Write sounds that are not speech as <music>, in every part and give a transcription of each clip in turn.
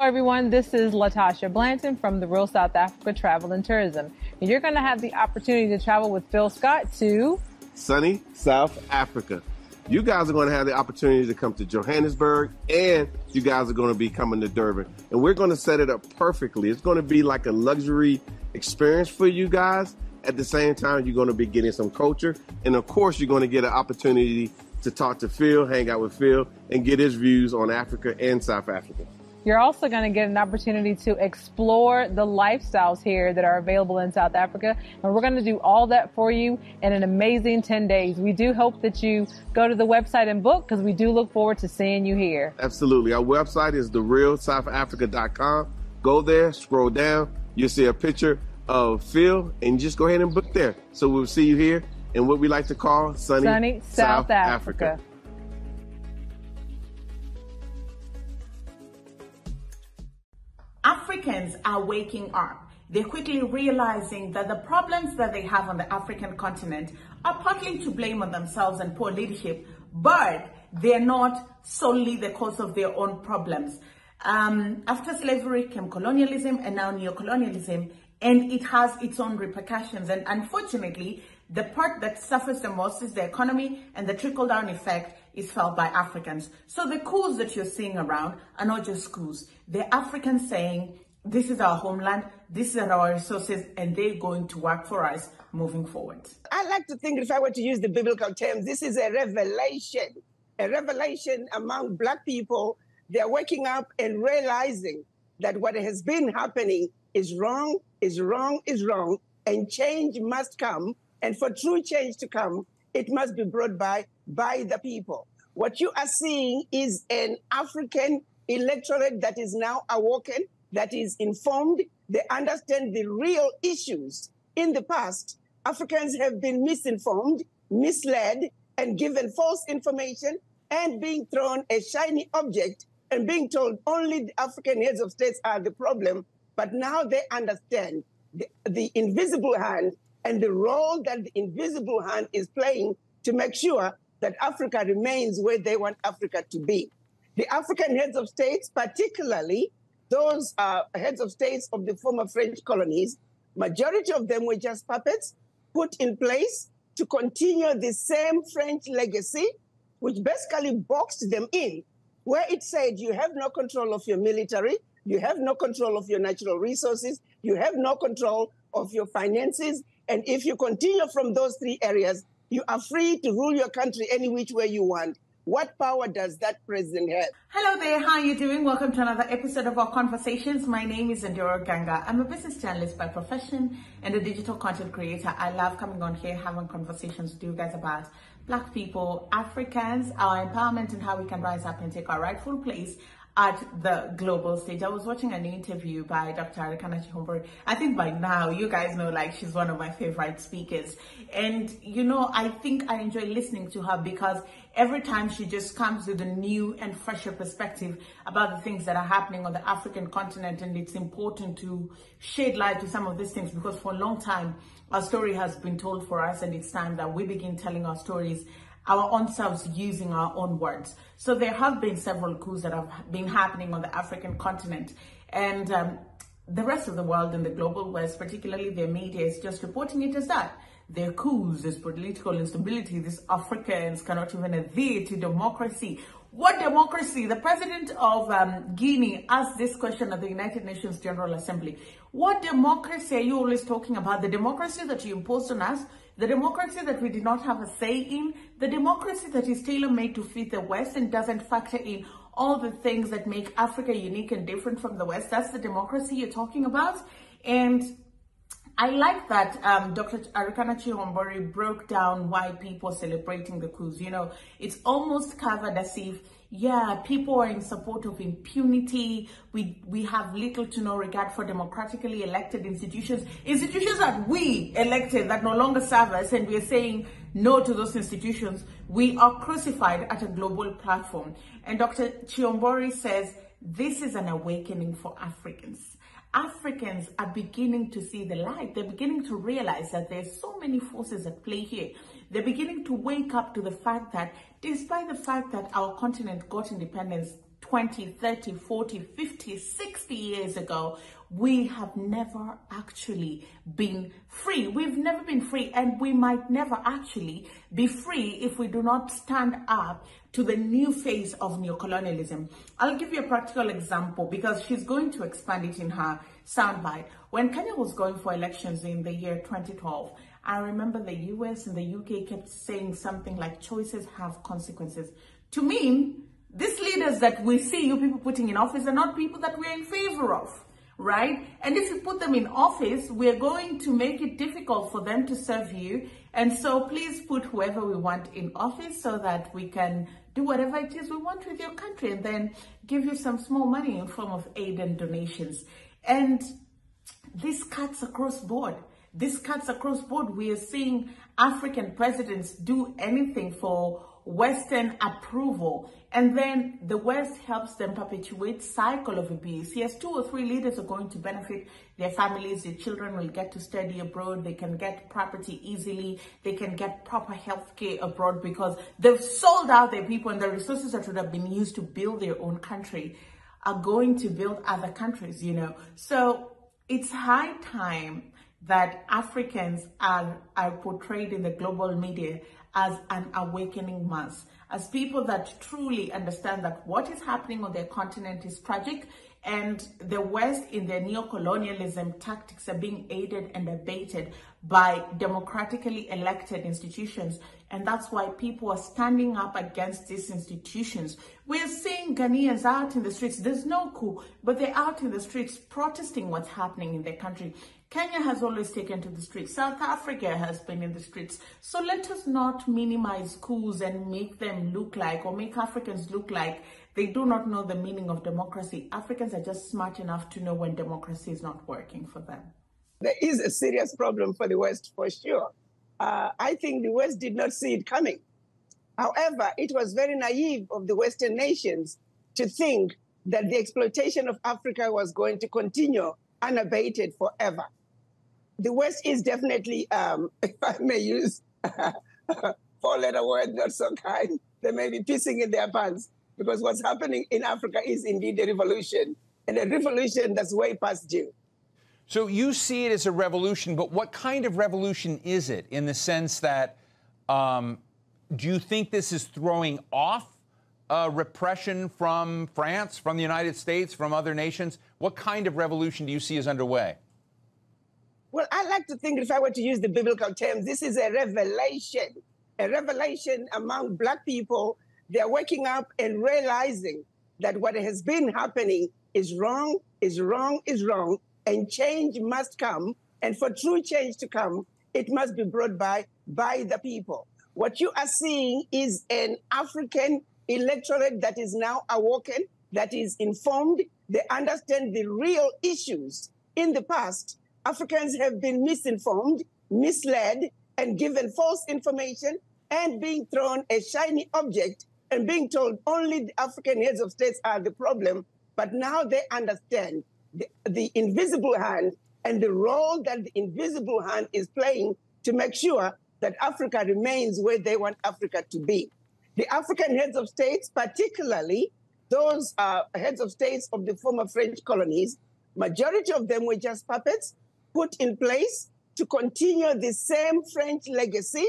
Hello, everyone. This is Latasha Blanton from the Real South Africa Travel and Tourism. And you're going to have the opportunity to travel with Phil Scott to sunny South Africa. You guys are going to have the opportunity to come to Johannesburg and you guys are going to be coming to Durban. And we're going to set it up perfectly. It's going to be like a luxury experience for you guys. At the same time, you're going to be getting some culture. And of course, you're going to get an opportunity to talk to Phil, hang out with Phil, and get his views on Africa and South Africa. You're also going to get an opportunity to explore the lifestyles here that are available in South Africa. And we're going to do all that for you in an amazing 10 days. We do hope that you go to the website and book because we do look forward to seeing you here. Absolutely. Our website is therealsouthafrica.com. Go there, scroll down. You'll see a picture of Phil and just go ahead and book there. So we'll see you here in what we like to call sunny, sunny South, South Africa. Africa. Africans are waking up. They're quickly realizing that the problems that they have on the African continent are partly to blame on themselves and poor leadership, but they're not solely the cause of their own problems. Um, after slavery came colonialism and now neocolonialism, and it has its own repercussions. And unfortunately, the part that suffers the most is the economy and the trickle down effect is felt by Africans. So the coups that you're seeing around are not just coups. They're Africans saying, this is our homeland, this is our resources, and they're going to work for us moving forward. I like to think, if I were to use the biblical terms, this is a revelation, a revelation among Black people. They're waking up and realizing that what has been happening is wrong, is wrong, is wrong, and change must come. And for true change to come, it must be brought by by the people. What you are seeing is an African electorate that is now awoken, that is informed. They understand the real issues. In the past, Africans have been misinformed, misled, and given false information and being thrown a shiny object and being told only the African heads of states are the problem. But now they understand the, the invisible hand and the role that the invisible hand is playing to make sure that Africa remains where they want Africa to be. The African heads of states, particularly those uh, heads of states of the former French colonies, majority of them were just puppets put in place to continue the same French legacy, which basically boxed them in, where it said you have no control of your military, you have no control of your natural resources, you have no control of your finances, and if you continue from those three areas, you are free to rule your country any which way you want. What power does that president have? Hello there, how are you doing? Welcome to another episode of our conversations. My name is Ondiro Oganga. I'm a business journalist by profession and a digital content creator. I love coming on here, having conversations with you guys about Black people, Africans, our empowerment and how we can rise up and take our rightful place at the global stage. I was watching an interview by Dr. Arikana Chihombori. I think by now you guys know like she's one of my favorite speakers. And you know, I think I enjoy listening to her because every time she just comes with a new and fresher perspective about the things that are happening on the African continent. And it's important to shed light to some of these things because for a long time, our story has been told for us and it's time that we begin telling our stories our own selves using our own words. So there have been several coups that have been happening on the African continent. And um, the rest of the world and the global west, particularly their media, is just reporting it as that. Their coups, there's political instability, these Africans cannot even adhere to democracy. What democracy? The president of um, Guinea asked this question at the United Nations General Assembly. What democracy are you always talking about? The democracy that you imposed on us the democracy that we did not have a say in, the democracy that is tailor-made to fit the West and doesn't factor in all the things that make Africa unique and different from the West. That's the democracy you're talking about. And I like that um, Dr. Arikana Chihombori broke down why people are celebrating the coups. You know, it's almost covered as if yeah, people are in support of impunity. We we have little to no regard for democratically elected institutions, institutions that we elected that no longer serve us, and we're saying no to those institutions. We are crucified at a global platform. And Dr. Chihombori says this is an awakening for Africans. Africans are beginning to see the light. They're beginning to realize that there's so many forces at play here. They're beginning to wake up to the fact that despite the fact that our continent got independence 20, 30, 40, 50, 60 years ago, we have never actually been free. We've never been free, and we might never actually be free if we do not stand up to the new phase of neocolonialism. I'll give you a practical example because she's going to expand it in her soundbite. When Kenya was going for elections in the year 2012, I remember the US and the UK kept saying something like choices have consequences. To me, these leaders that we see you people putting in office are not people that we're in favor of right? And if you put them in office, we're going to make it difficult for them to serve you. And so please put whoever we want in office so that we can do whatever it is we want with your country and then give you some small money in form of aid and donations. And this cuts across board. This cuts across board. We are seeing African presidents do anything for Western approval. And then the West helps them perpetuate cycle of abuse. Yes, two or three leaders are going to benefit their families, their children will get to study abroad, they can get property easily, they can get proper health care abroad because they've sold out their people and the resources that would have been used to build their own country are going to build other countries, you know. So it's high time that Africans are, are portrayed in the global media as an awakening mass, as people that truly understand that what is happening on their continent is tragic and the West in their neo-colonialism tactics are being aided and abated by democratically elected institutions. And that's why people are standing up against these institutions. We're seeing Ghanaians out in the streets. There's no coup, but they're out in the streets protesting what's happening in their country. Kenya has always taken to the streets. South Africa has been in the streets. So let us not minimize coups and make them look like or make Africans look like they do not know the meaning of democracy. Africans are just smart enough to know when democracy is not working for them. There is a serious problem for the West for sure. Uh, I think the West did not see it coming. However, it was very naive of the Western nations to think that the exploitation of Africa was going to continue unabated forever the West is definitely, um, <laughs> if I may use <laughs> four-letter word, not so kind, they may be pissing in their pants because what's happening in Africa is indeed a revolution, and a revolution that's way past due. So you see it as a revolution, but what kind of revolution is it in the sense that um, do you think this is throwing off uh, repression from France, from the United States, from other nations? What kind of revolution do you see is underway? Well, I like to think, if I were to use the biblical terms, this is a revelation, a revelation among Black people. They're waking up and realizing that what has been happening is wrong, is wrong, is wrong, and change must come. And for true change to come, it must be brought by by the people. What you are seeing is an African electorate that is now awoken, that is informed. They understand the real issues. In the past, Africans have been misinformed, misled, and given false information and being thrown a shiny object and being told only the African heads of states are the problem. But now they understand the, the invisible hand and the role that the invisible hand is playing to make sure that Africa remains where they want Africa to be. The African heads of states, particularly those uh, heads of states of the former French colonies, majority of them were just puppets put in place to continue the same French legacy,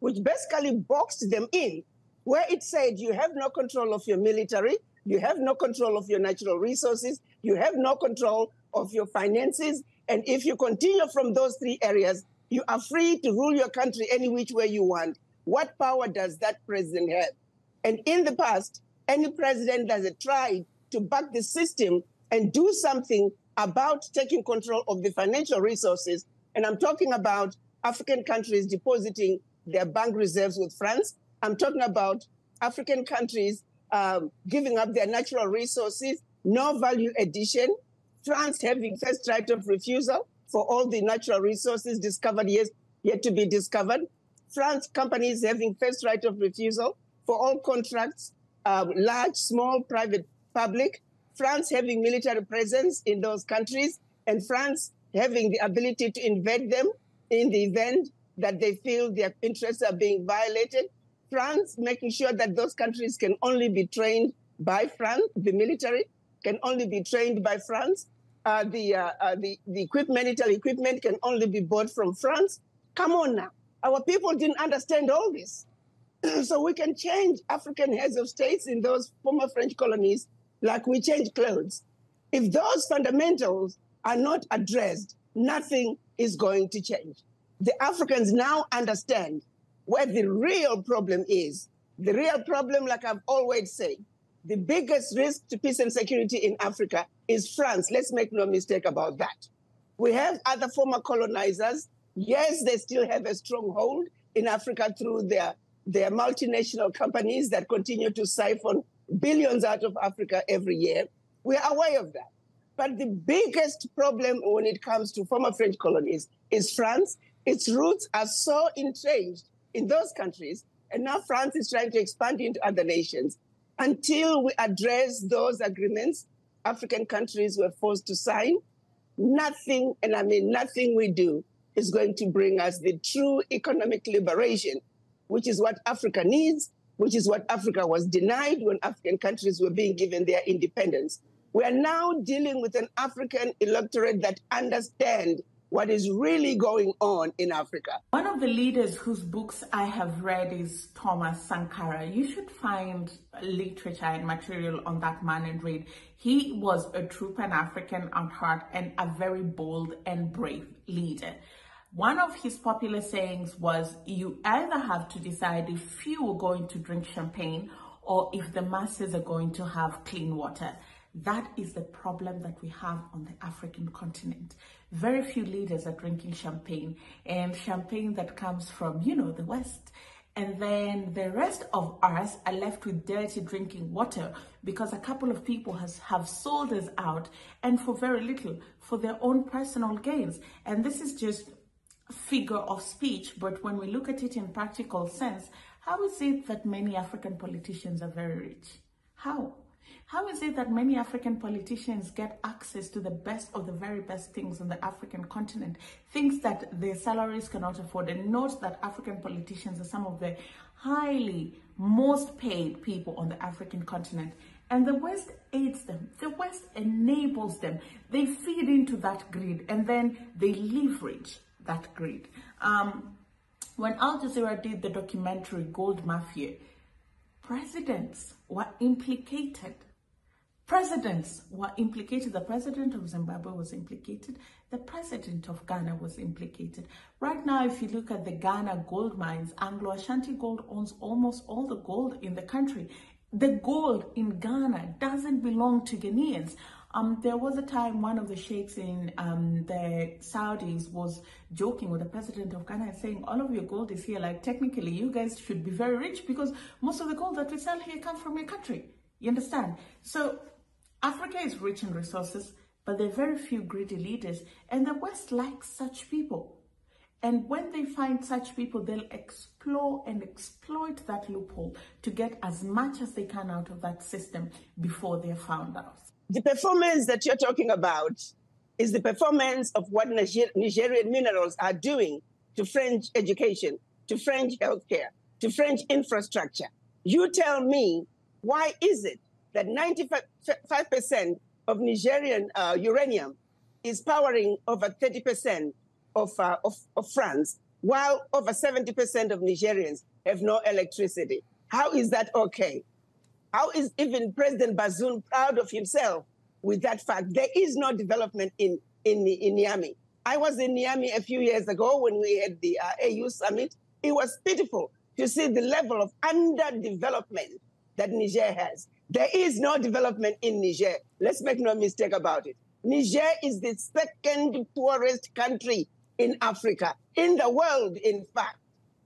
which basically boxed them in, where it said you have no control of your military, you have no control of your natural resources, you have no control of your finances. And if you continue from those three areas, you are free to rule your country any which way you want. What power does that president have? And in the past, any president that has tried to back the system and do something about taking control of the financial resources. And I'm talking about African countries depositing their bank reserves with France. I'm talking about African countries um, giving up their natural resources, no value addition, France having first right of refusal for all the natural resources discovered yet, yet to be discovered, France companies having first right of refusal for all contracts, uh, large, small, private, public, France having military presence in those countries, and France having the ability to invade them in the event that they feel their interests are being violated. France making sure that those countries can only be trained by France. The military can only be trained by France. Uh, the, uh, uh, the, the equipment, military equipment can only be bought from France. Come on now. Our people didn't understand all this. <clears throat> so we can change African heads of states in those former French colonies like we change clothes. If those fundamentals are not addressed, nothing is going to change. The Africans now understand where the real problem is. The real problem, like I've always said, the biggest risk to peace and security in Africa is France. Let's make no mistake about that. We have other former colonizers. Yes, they still have a stronghold in Africa through their, their multinational companies that continue to siphon billions out of Africa every year. We are aware of that. But the biggest problem when it comes to former French colonies is France. Its roots are so entrenched in those countries, and now France is trying to expand into other nations. Until we address those agreements, African countries were forced to sign. Nothing, and I mean nothing we do, is going to bring us the true economic liberation, which is what Africa needs, which is what Africa was denied when African countries were being given their independence. We are now dealing with an African electorate that understand what is really going on in Africa. One of the leaders whose books I have read is Thomas Sankara. You should find literature and material on that man and read. He was a true Pan African at heart and a very bold and brave leader. One of his popular sayings was you either have to decide if few are going to drink champagne or if the masses are going to have clean water. That is the problem that we have on the African continent. Very few leaders are drinking champagne and champagne that comes from, you know, the West. And then the rest of us are left with dirty drinking water because a couple of people has, have sold us out and for very little for their own personal gains. And this is just figure of speech, but when we look at it in practical sense, how is it that many African politicians are very rich? How? How is it that many African politicians get access to the best of the very best things on the African continent? Things that their salaries cannot afford. And note that African politicians are some of the highly most paid people on the African continent. And the West aids them. The West enables them. They feed into that greed and then they leverage that greed. Um, when Al Jazeera did the documentary Gold Mafia, presidents were implicated Presidents were implicated. The president of Zimbabwe was implicated. The president of Ghana was implicated. Right now, if you look at the Ghana gold mines, Anglo Ashanti Gold owns almost all the gold in the country. The gold in Ghana doesn't belong to Ghanaians. Um, there was a time one of the sheikhs in um, the Saudis was joking with the president of Ghana saying, all of your gold is here. Like technically, you guys should be very rich because most of the gold that we sell here comes from your country. You understand? So Africa is rich in resources, but there are very few greedy leaders, and the West likes such people. And when they find such people, they'll explore and exploit that loophole to get as much as they can out of that system before they're found out. The performance that you're talking about is the performance of what Niger- Nigerian minerals are doing to French education, to French healthcare, to French infrastructure. You tell me, why is it that 95% of Nigerian uh, uranium is powering over 30% of, uh, of, of France, while over 70% of Nigerians have no electricity. How is that okay? How is even President Bazoum proud of himself with that fact? There is no development in, in, in Niamey. I was in Niamey a few years ago when we had the uh, AU summit. It was pitiful to see the level of underdevelopment that Niger has. There is no development in Niger. Let's make no mistake about it. Niger is the second poorest country in Africa, in the world, in fact.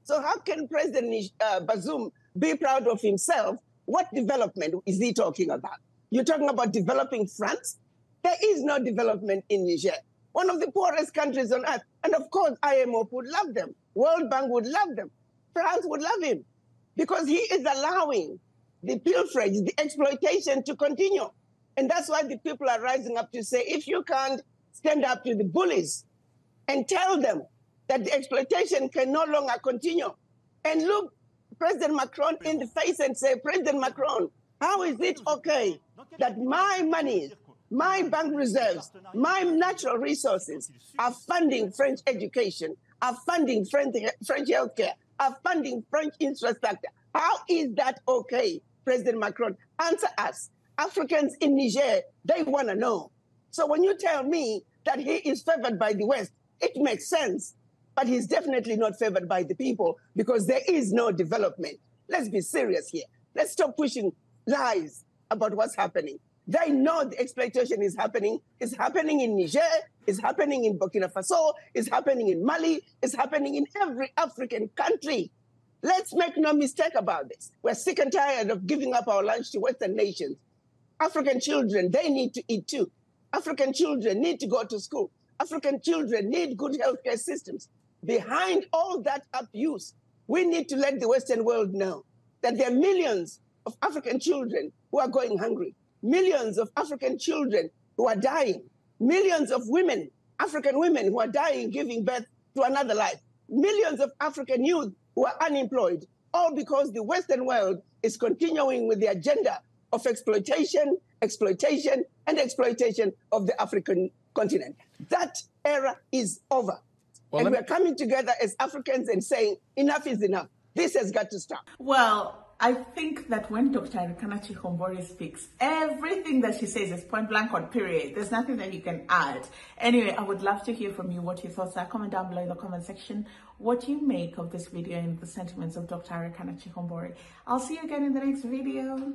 So how can President uh, Bazoum be proud of himself? What development is he talking about? You're talking about developing France? There is no development in Niger, one of the poorest countries on earth. And of course, IMF would love them. World Bank would love them. France would love him because he is allowing the pilferage, the exploitation to continue. And that's why the people are rising up to say, if you can't stand up to the bullies and tell them that the exploitation can no longer continue, and look President Macron in the face and say, President Macron, How is it okay that my money, my bank reserves, my natural resources are funding French education, are funding French, French healthcare, are funding French infrastructure? How is that okay, President Macron? Answer us. Africans in Niger, they want to know. So when you tell me that he is favored by the West, it makes sense. But he's definitely not favored by the people because there is no development. Let's be serious here. Let's stop pushing lies about what's happening. They know the exploitation is happening. It's happening in Niger, it's happening in Burkina Faso, it's happening in Mali, it's happening in every African country. Let's make no mistake about this. We're sick and tired of giving up our lunch to Western nations. African children, they need to eat too. African children need to go to school. African children need good healthcare systems. Behind all that abuse, we need to let the Western world know that there are millions of African children who are going hungry, millions of African children who are dying, millions of women, African women who are dying giving birth to another life, millions of African youth who are unemployed, all because the Western world is continuing with the agenda of exploitation, exploitation, and exploitation of the African continent. That era is over. Well, and we're coming together as Africans and saying, enough is enough. This has got to stop. Well, I think that when Dr. Arikana Chihombori speaks, everything that she says is point blank on period. There's nothing that you can add. Anyway, I would love to hear from you what your thoughts are. Comment down below in the comment section what you make of this video and the sentiments of Dr. Arikana Chihombori. I'll see you again in the next video.